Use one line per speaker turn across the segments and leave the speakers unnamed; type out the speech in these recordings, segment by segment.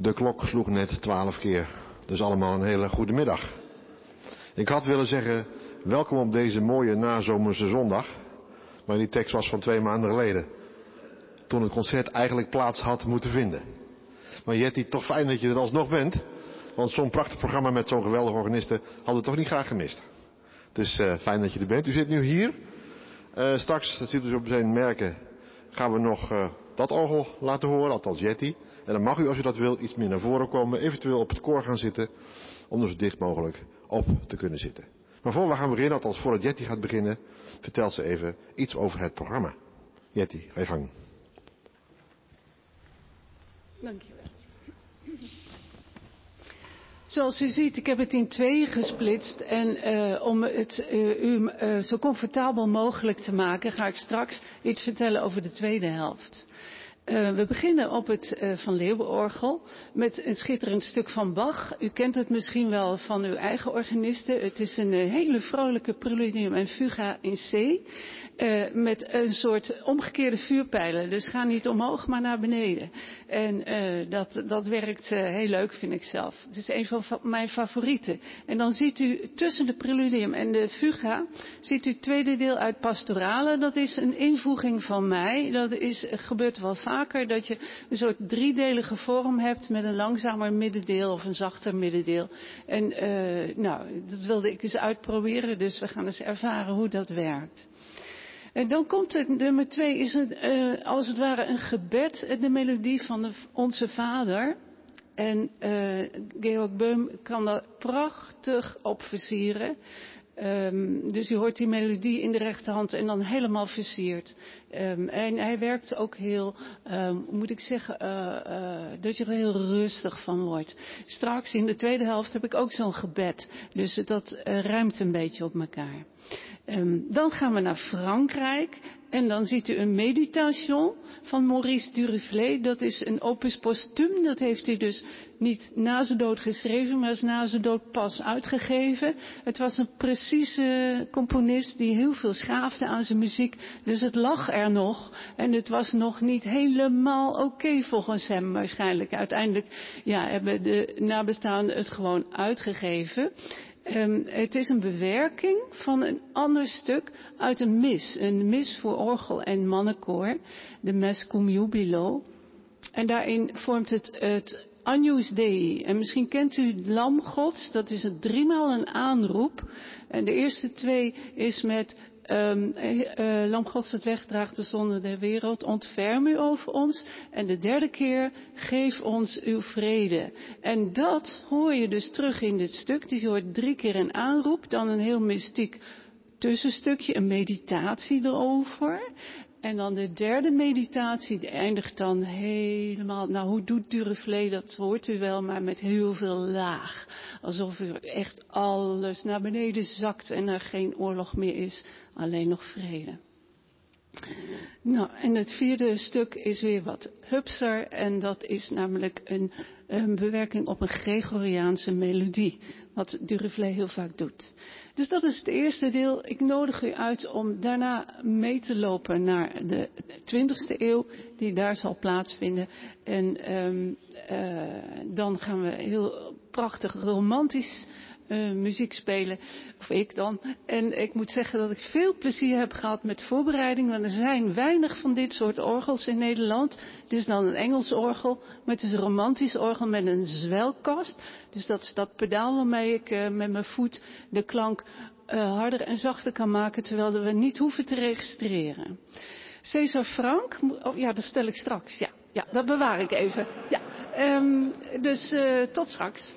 De klok sloeg net twaalf keer. Dus allemaal een hele goede middag. Ik had willen zeggen, welkom op deze mooie nazomerse zondag. Maar die tekst was van twee maanden geleden. Toen het concert eigenlijk plaats had moeten vinden. Maar Jetty, toch fijn dat je er alsnog bent. Want zo'n prachtig programma met zo'n geweldige organiste hadden we toch niet graag gemist. Dus uh, fijn dat je er bent. U zit nu hier. Uh, straks, dat ziet u op zijn merken, gaan we nog uh, dat orgel laten horen, althans Jetty. En dan mag u, als u dat wil, iets meer naar voren komen. Eventueel op het koor gaan zitten. Om er zo dicht mogelijk op te kunnen zitten. Maar voor we gaan beginnen, althans voordat Jetty gaat beginnen, vertelt ze even iets over het programma. Jetty, ga je gang.
Dankjewel. Zoals u ziet, ik heb het in tweeën gesplitst. En uh, om het uh, u uh, zo comfortabel mogelijk te maken, ga ik straks iets vertellen over de tweede helft. Uh, we beginnen op het uh, Van Leeuwenorgel met een schitterend stuk van Bach. U kent het misschien wel van uw eigen organisten. Het is een uh, hele vrolijke preludium en fuga in C. Uh, met een soort omgekeerde vuurpijlen. Dus ga niet omhoog, maar naar beneden. En uh, dat, dat werkt uh, heel leuk, vind ik zelf. Het is een van mijn favorieten. En dan ziet u tussen de preludium en de fuga, ziet u het tweede deel uit pastorale. Dat is een invoeging van mij. Dat is, gebeurt wel vaker, dat je een soort driedelige vorm hebt met een langzamer middendeel of een zachter middendeel. En nou, dat wilde ik eens uitproberen, dus we gaan eens ervaren hoe dat werkt. En dan komt het nummer twee, is het, uh, als het ware een gebed, de melodie van de, onze vader. En uh, Georg Beum kan dat prachtig op versieren. Um, dus u hoort die melodie in de rechterhand en dan helemaal versierd. Um, en hij werkt ook heel, um, moet ik zeggen, uh, uh, dat je er heel rustig van wordt. Straks in de tweede helft heb ik ook zo'n gebed. Dus dat uh, ruimt een beetje op elkaar. Dan gaan we naar Frankrijk en dan ziet u een meditation van Maurice Duruflé. Dat is een opus posthum, dat heeft hij dus niet na zijn dood geschreven, maar is na zijn dood pas uitgegeven. Het was een precieze componist die heel veel schaafde aan zijn muziek, dus het lag er nog. En het was nog niet helemaal oké volgens hem waarschijnlijk. Uiteindelijk ja, hebben de nabestaanden het gewoon uitgegeven. Um, het is een bewerking van een ander stuk uit een mis. Een mis voor orgel en mannenkoor. De Mes Cum Jubilo. En daarin vormt het het Agnus Dei. En misschien kent u het Lam Gods. Dat is het driemaal een aanroep. En de eerste twee is met Um, uh, Lam Gods het wegdraagt de zonde der wereld, ontferm u over ons. En de derde keer, geef ons uw vrede. En dat hoor je dus terug in dit stuk. Dus je hoort drie keer een aanroep, dan een heel mystiek tussenstukje, een meditatie erover. En dan de derde meditatie, die eindigt dan helemaal, nou hoe doet Duruflé, dat hoort u wel, maar met heel veel laag. Alsof u echt alles naar beneden zakt en er geen oorlog meer is, alleen nog vrede. Nou, en het vierde stuk is weer wat hupser en dat is namelijk een, een bewerking op een Gregoriaanse melodie, wat Duruflé heel vaak doet. Dus dat is het eerste deel. Ik nodig u uit om daarna mee te lopen naar de 20ste eeuw, die daar zal plaatsvinden. En um, uh, dan gaan we heel prachtig romantisch uh, muziek spelen, of ik dan. En ik moet zeggen dat ik veel plezier heb gehad met voorbereiding, want er zijn weinig van dit soort orgels in Nederland. Het is dan een Engels orgel, maar het is een romantisch orgel met een zwelkast. Dus dat is dat pedaal waarmee ik uh, met mijn voet de klank uh, harder en zachter kan maken, terwijl we niet hoeven te registreren. Cesar Frank, oh ja, dat stel ik straks. Ja, ja dat bewaar ik even. Ja, um, dus tot straks.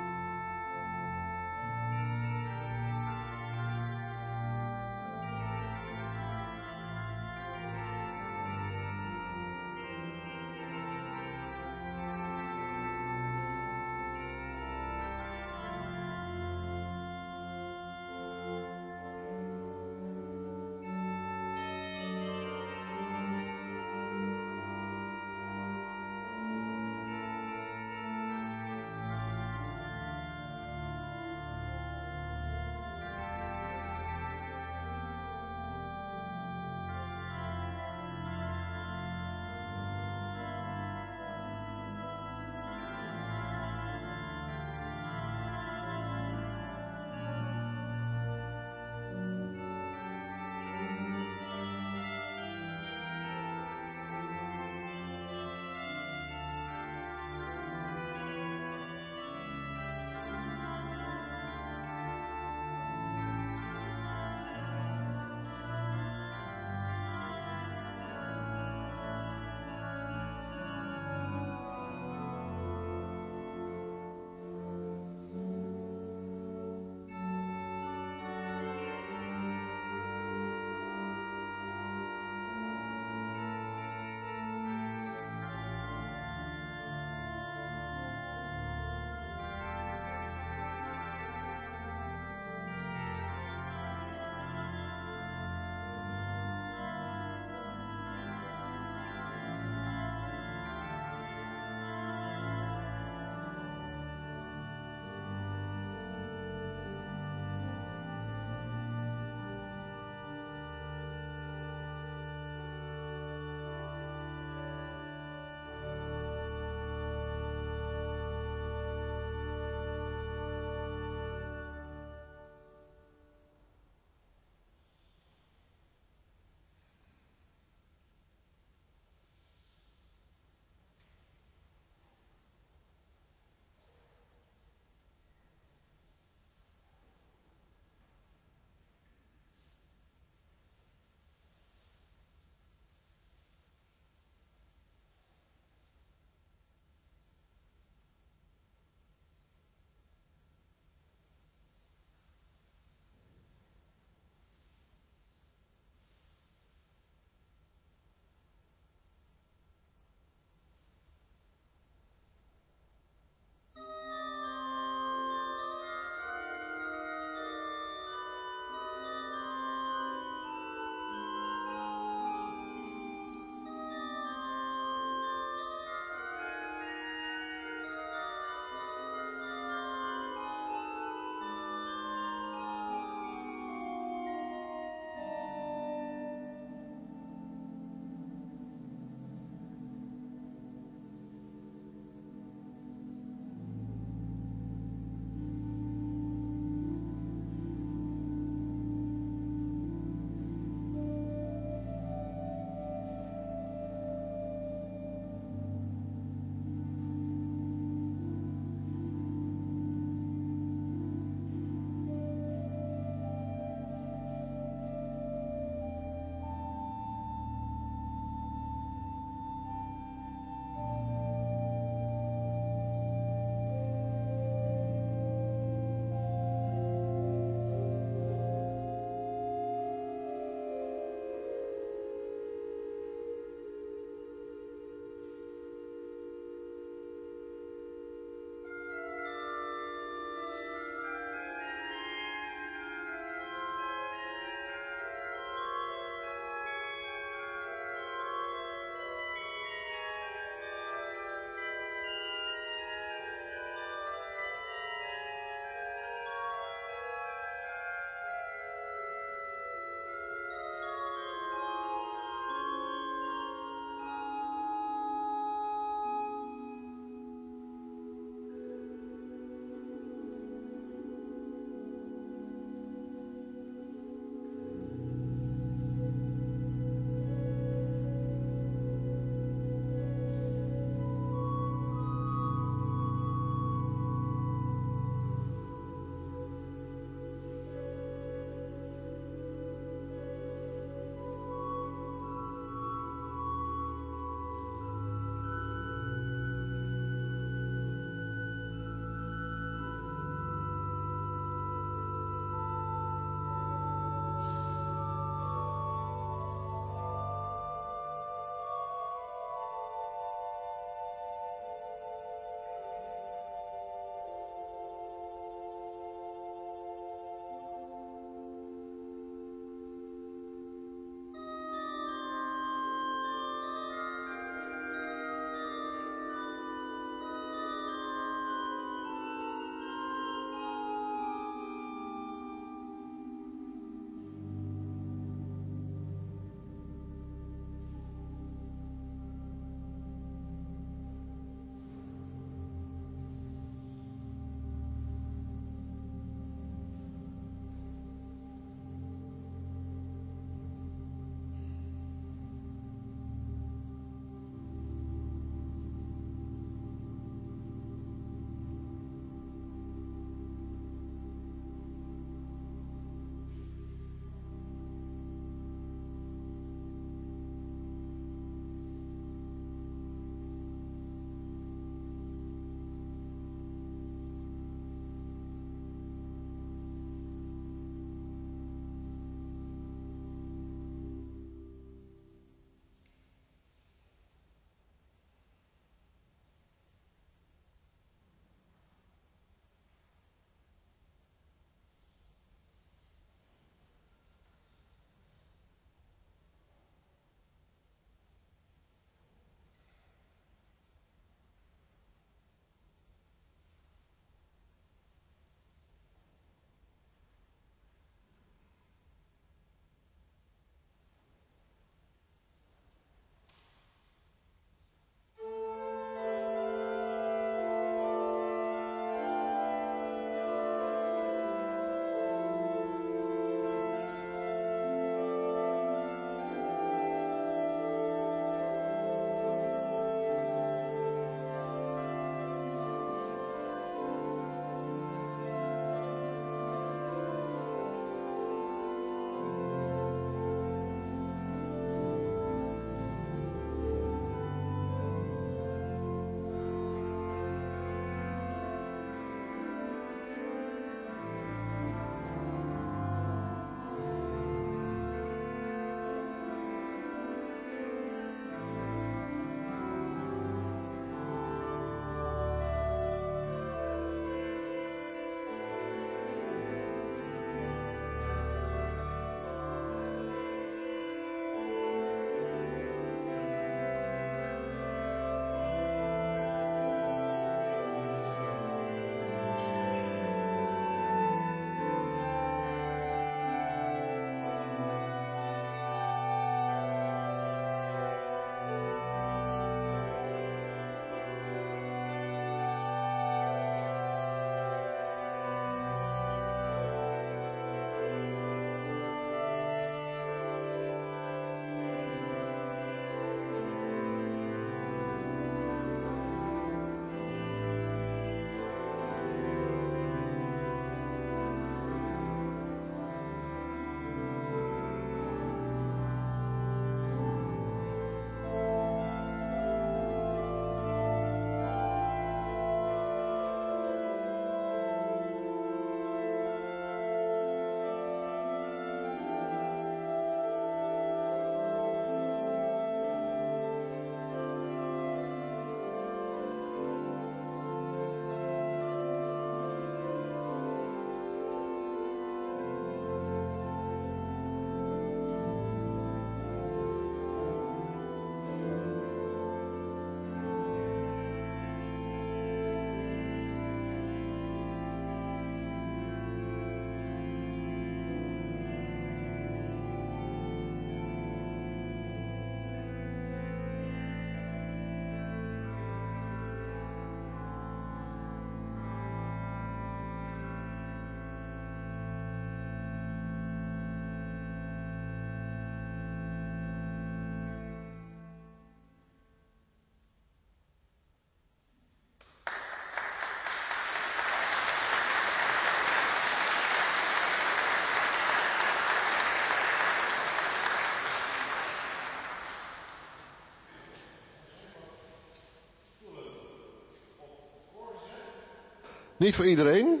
Niet voor iedereen.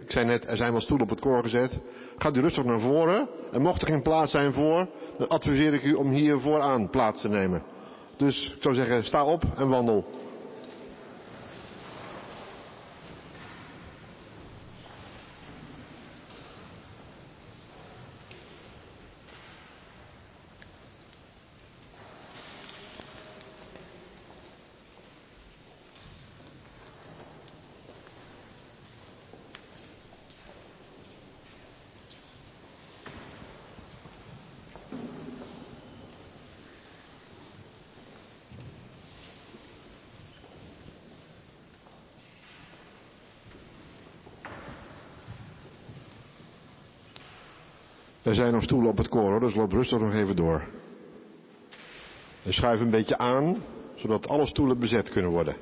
Ik zei net, er zijn wel stoelen op het koor gezet. Gaat u rustig naar voren. En mocht er geen plaats zijn voor, dan adviseer ik u om hier vooraan plaats te nemen. Dus ik zou zeggen, sta op en wandel. Er zijn nog stoelen op het hoor, dus loop rustig nog even door. En schuif een beetje aan, zodat alle stoelen bezet kunnen worden.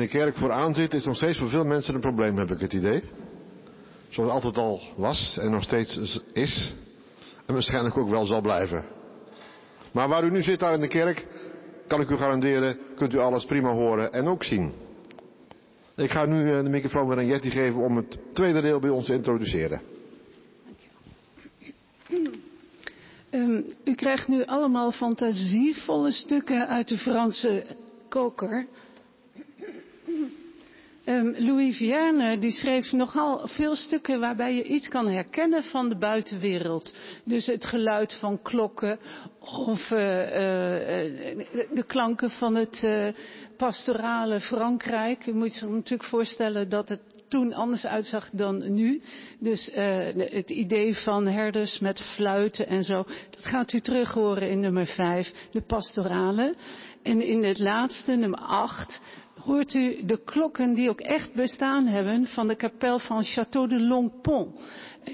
De kerk vooraan zit, is nog steeds voor veel mensen een probleem, heb ik het idee. Zoals het altijd al was en nog steeds is. En waarschijnlijk ook wel zal blijven. Maar waar u nu zit daar in de kerk, kan ik u garanderen, kunt u alles prima horen en ook zien. Ik ga nu eh, de microfoon weer aan Jetty geven om het tweede deel bij ons te introduceren.
Um, u krijgt nu allemaal fantasievolle stukken uit de Franse koker. Um, Louis Vierne die schreef nogal veel stukken waarbij je iets kan herkennen van de buitenwereld. Dus het geluid van klokken of uh, uh, de klanken van het pastorale Frankrijk. Je moet zich natuurlijk voorstellen dat het toen anders uitzag dan nu. Dus het idee van herders met fluiten en zo, dat gaat u terug horen in nummer 5, de pastorale. En in het laatste, nummer 8, hoort u de klokken die ook echt bestaan hebben van de kapel van Château de Longpont.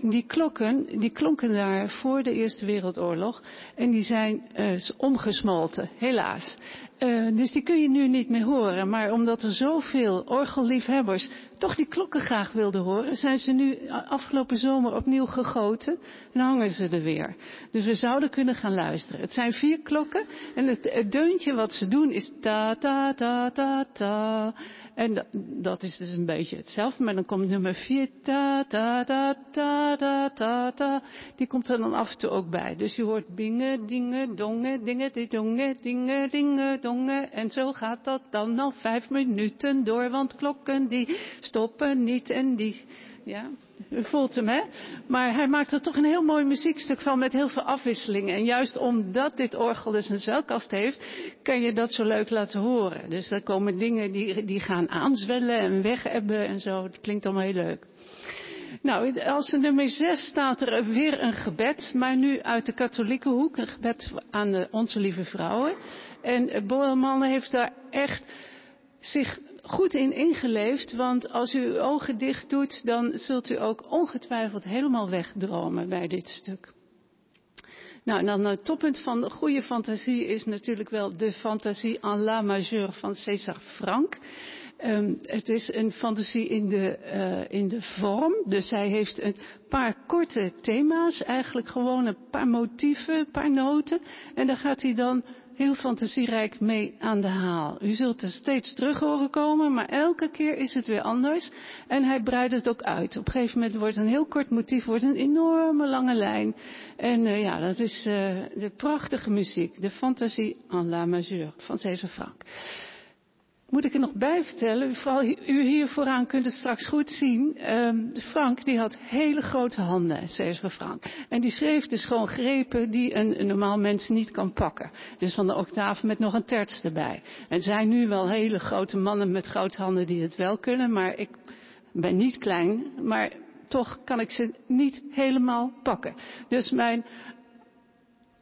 Die klokken, die klonken daar voor de Eerste Wereldoorlog en die zijn uh, omgesmolten, helaas. Uh, dus die kun je nu niet meer horen. Maar omdat er zoveel orgelliefhebbers toch die klokken graag wilden horen, zijn ze nu afgelopen zomer opnieuw gegoten en hangen ze er weer. Dus we zouden kunnen gaan luisteren. Het zijn vier klokken en het, het deuntje wat ze doen is ta ta ta ta ta. En dat, is dus een beetje hetzelfde, maar dan komt nummer vier ta ta ta ta ta ta ta. Die komt er dan af en toe ook bij. Dus je hoort bingen, dingen, dongen, dingen, dongen, dingen, dingen, dongen. En zo gaat dat dan al vijf minuten door, want klokken die stoppen niet en die, ja, u voelt hem, hè? Maar hij maakt er toch een heel mooi muziekstuk van met heel veel afwisselingen. En juist omdat dit orgel dus een zwelkast heeft, kan je dat zo leuk laten horen. Dus er komen dingen die, die gaan aanzwellen en wegebben en zo. Dat klinkt allemaal heel leuk. Nou, als nummer 6 staat er weer een gebed, maar nu uit de katholieke hoek. Een gebed aan Onze Lieve Vrouwen. En Boelman heeft daar echt zich goed in ingeleefd, want als u uw ogen dicht doet, dan zult u ook ongetwijfeld helemaal wegdromen bij dit stuk. Nou, en dan het toppunt van de goede fantasie is natuurlijk wel de fantasie en la majeur van César Frank. Um, het is een fantasie in de, uh, in de vorm. Dus hij heeft een paar korte thema's, eigenlijk gewoon een paar motieven, een paar noten. En daar gaat hij dan heel fantasierijk mee aan de haal. U zult er steeds terug horen komen, maar elke keer is het weer anders. En hij breidt het ook uit. Op een gegeven moment wordt een heel kort motief wordt een enorme lange lijn. En uh, ja, dat is uh, de prachtige muziek. De fantasie en la majeur van César Frank. Moet ik er nog bij vertellen, u hier vooraan kunt het straks goed zien. Um, Frank die had hele grote handen, César Frank. En die schreef dus gewoon grepen die een, normaal mens niet kan pakken. Dus van de octaaf met nog een terts erbij. En er zijn nu wel hele grote mannen met grote handen die het wel kunnen, maar ik ben niet klein, maar toch kan ik ze niet helemaal pakken. Dus mijn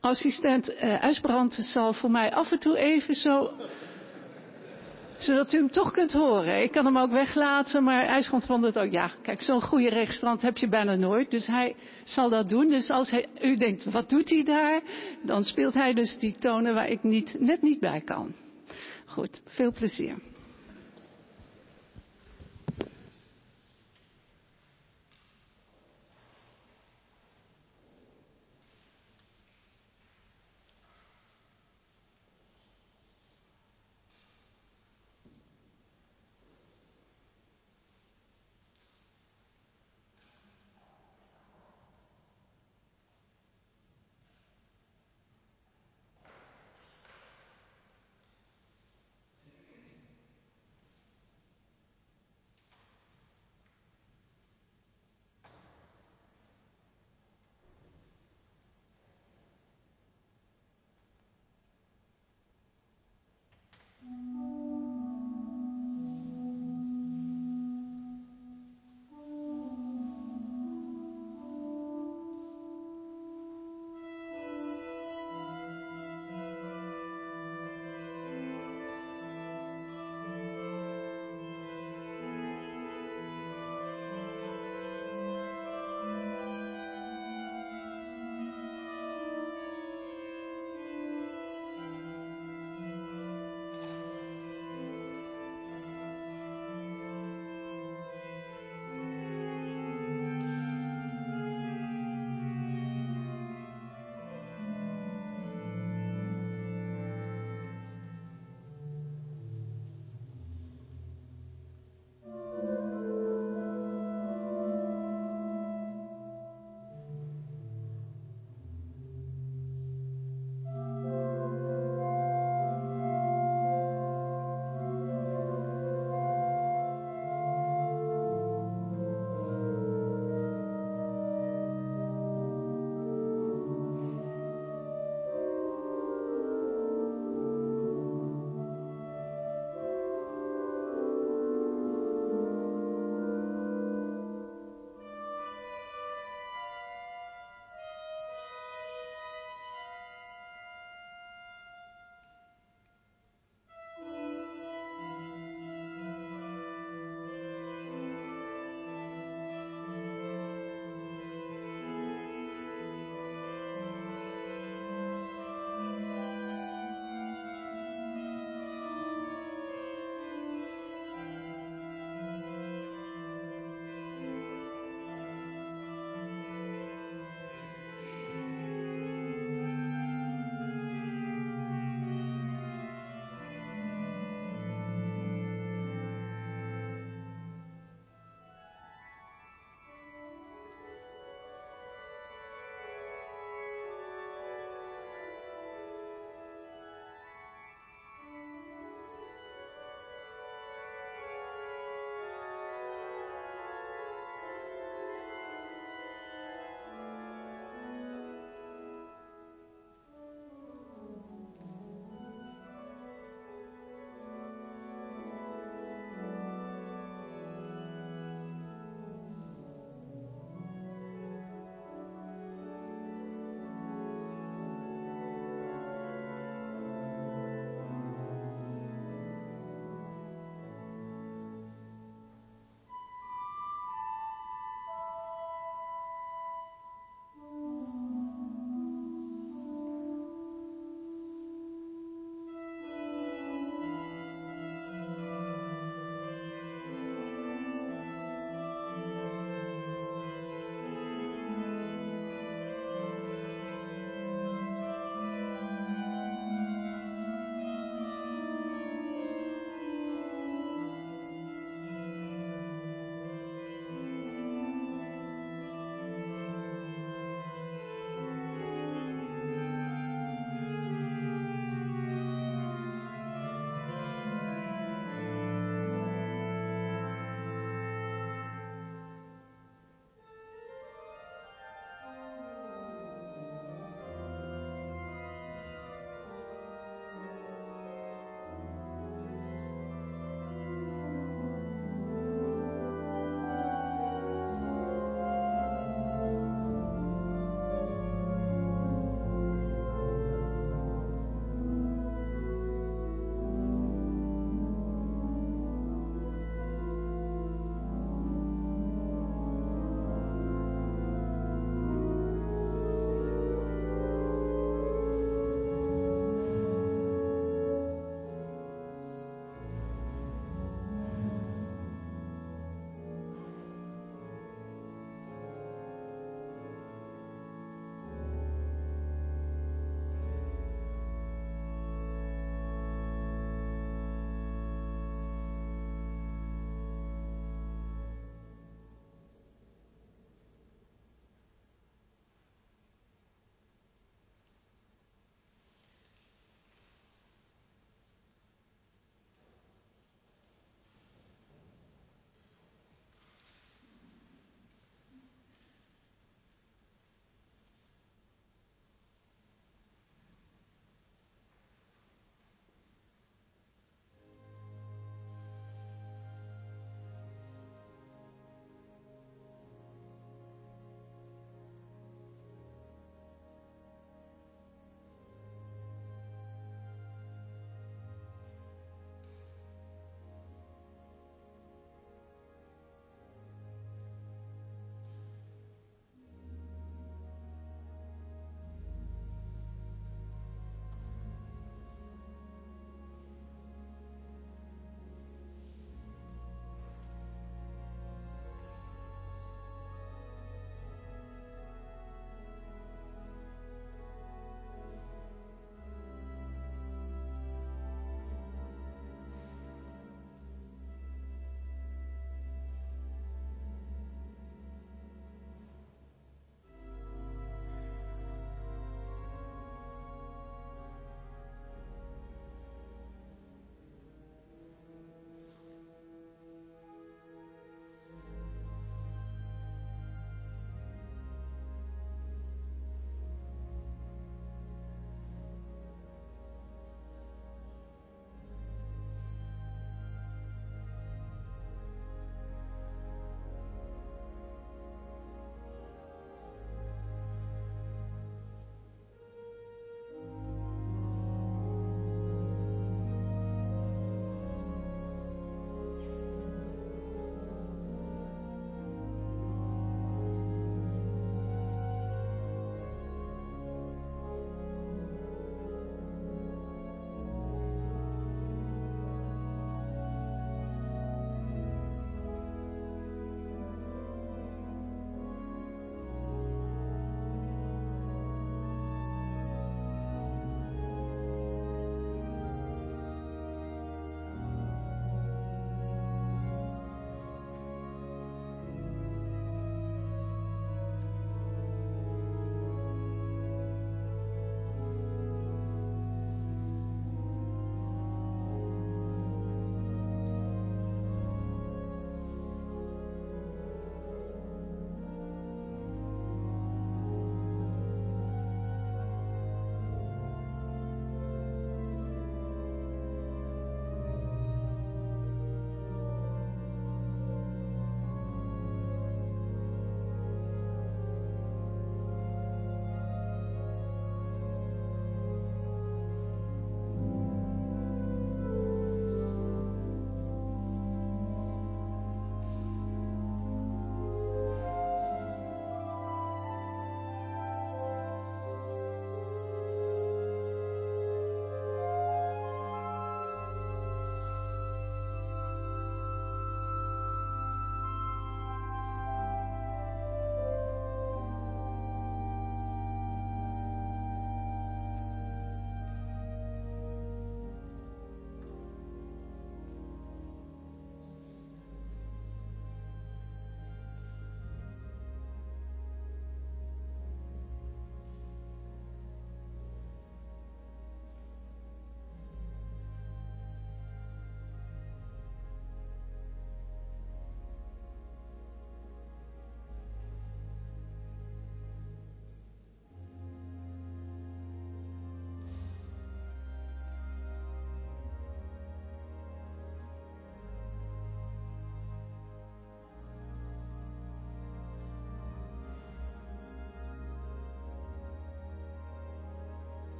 assistent uh, Uisbrand zal voor mij af en toe even zo Zodat u hem toch kunt horen. Ik kan hem ook weglaten, maar IJsgrond vond het ook, ja, kijk, zo'n goede registrant heb je bijna nooit. Dus hij zal dat doen. Dus als hij, u denkt, wat doet hij daar? Dan speelt hij dus die tonen waar ik niet, net niet bij kan. Goed, veel plezier.